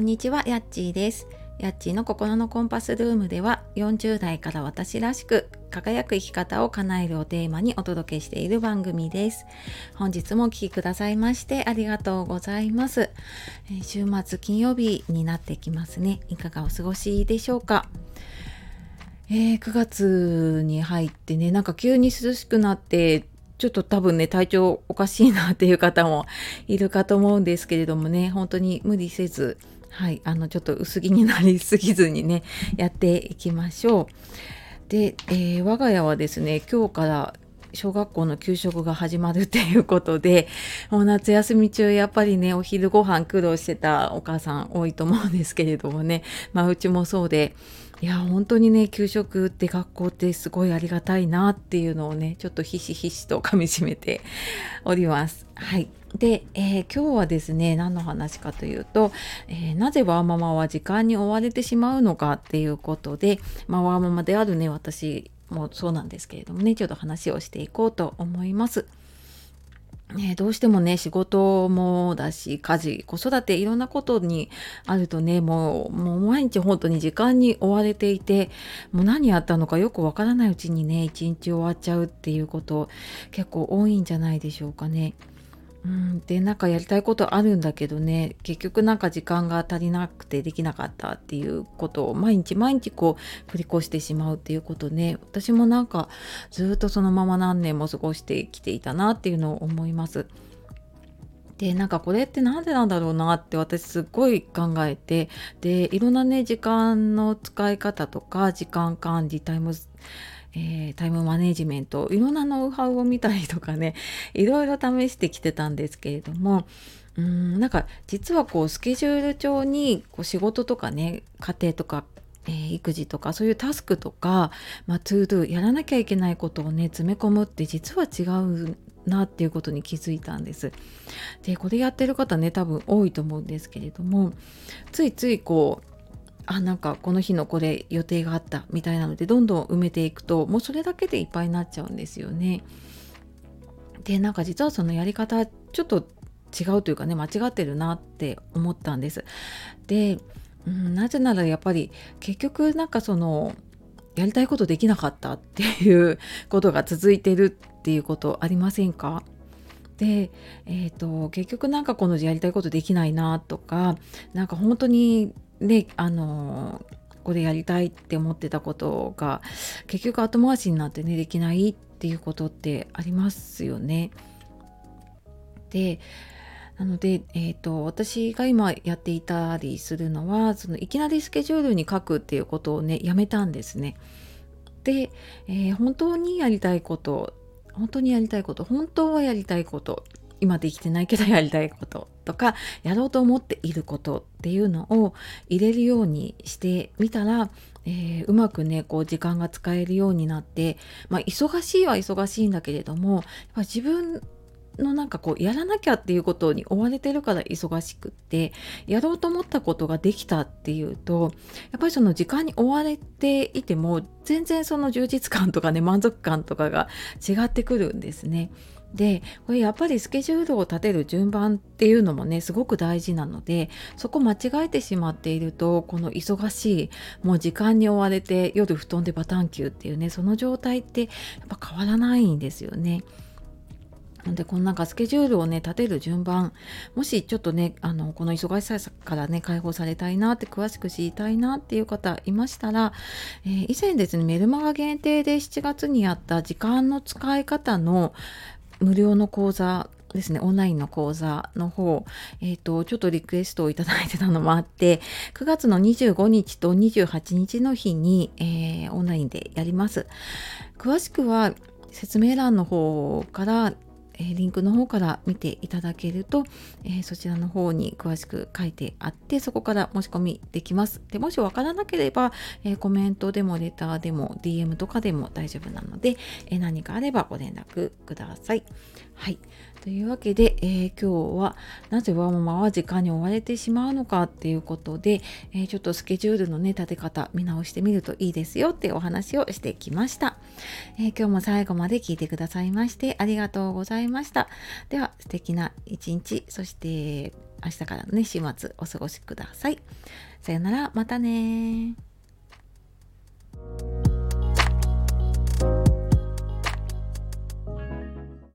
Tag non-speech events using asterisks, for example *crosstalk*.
こんにちは、やっちーです。やっちーの心のコンパスルームでは40代から私らしく輝く生き方を叶えるをテーマにお届けしている番組です。本日もお聴きくださいましてありがとうございます。え週末金曜日になってきますね。いかがお過ごしでしょうか？えー、9月に入ってね、なんか急に涼しくなってちょっと多分ね、体調おかしいなっていう方もいるかと思うんですけれどもね、本当に無理せず、はい、あの、ちょっと薄着になりすぎずにね、やっていきましょう。で、えー、我が家はですね、今日から小学校の給食が始まるっていうことで、もう夏休み中やっぱりね、お昼ご飯苦労してたお母さん多いと思うんですけれどもね、まあうちもそうで、いや本当にね給食って学校ってすごいありがたいなっていうのをねちょっとひしひしとかみしめて *laughs* おります。はいで、えー、今日はですね何の話かというと、えー、なぜワーママは時間に追われてしまうのかっていうことで、まあ、ワーママであるね私もそうなんですけれどもねちょっと話をしていこうと思います。ね、どうしてもね仕事もだし家事子育ていろんなことにあるとねもうもう毎日本当に時間に追われていてもう何やったのかよくわからないうちにね一日終わっちゃうっていうこと結構多いんじゃないでしょうかね。うん、でなんかやりたいことあるんだけどね。結局なんか時間が足りなくてできなかったっていうことを毎日毎日こう繰り越してしまうっていうことね。私もなんかずっとそのまま何年も過ごしてきていたなっていうのを思います。でなんかこれって何でなんだろうなって私すっごい考えて。でいろんなね時間の使い方とか時間管理タイムえー、タイムマネジメントいろんなノウハウを見たりとかね *laughs* いろいろ試してきてたんですけれどもうんなんか実はこうスケジュール帳にこう仕事とかね家庭とかえー、育児とかそういうタスクとか、まあ、 to do やらなきゃいけないことをね詰め込むって実は違うなっていうことに気づいたんです。でこれやってる方ね多分多いと思うんですけれどもついついこうあなんかこの日のこれ予定があったみたいなのでどんどん埋めていくともうそれだけでいっぱいになっちゃうんですよね。でなんか実はそのやり方ちょっと違うというかね間違ってるなって思ったんです。で、うん、なぜならやっぱり結局なんかそのやりたいことできなかったっていうことが続いてるっていうことありませんか？で、えーと、結局なんかこのやりたいことできないなとかなんか本当にねあのこれやりたいって思ってたことが結局後回しになってねできないっていうことってありますよね。でなので、えーと、私が今やっていたりするのはそのいきなりスケジュールに書くっていうことをねやめたんですね。で、えー、本当にやりたいこと本当にやりたいこと本当はやりたいこと今できてないけどやりたいこととかやろうと思っていることっていうのを入れるようにしてみたら、えー、うまくねこう時間が使えるようになって、まあ、忙しいは忙しいんだけれどもやっぱ自分のなんかこうやらなきゃっていうことに追われてるから忙しくってやろうと思ったことができたっていうとやっぱりその時間に追われていても全然その充実感とかね満足感とかが違ってくるんですね。でこれやっぱりスケジュールを立てる順番っていうのもねすごく大事なのでそこ間違えてしまっているとこの忙しいもう時間に追われて夜布団でバタンキューっていうねその状態ってやっぱ変わらないんですよね。でこのなんかスケジュールをね立てる順番もしちょっとねあのこの忙しさからね解放されたいなって詳しく知りたいなっていう方いましたら、えー、以前ですねメルマガ限定で7月にやった時間の使い方の無料の講座ですね、オンラインの講座の方、えっ、ー、と、ちょっとリクエストをいただいてたのもあって、9月の25日と28日の日に、えー、オンラインでやります。詳しくは説明欄の方からえリンクの方から見ていただけると、えそちらの方に詳しく書いてあってそこから申し込みできます。でもしわからなければ、えコメントでもレターでも DM とかでも大丈夫なので、え何かあればご連絡ください。はい。というわけで、えー、今日はなぜワーママは時間に追われてしまうのかっていうことで、えー、ちょっとスケジュールのね立て方見直してみるといいですよってお話をしてきました、えー、今日も最後まで聞いてくださいましてありがとうございました。では素敵な一日そして明日からのね週末お過ごしください。さよならまたね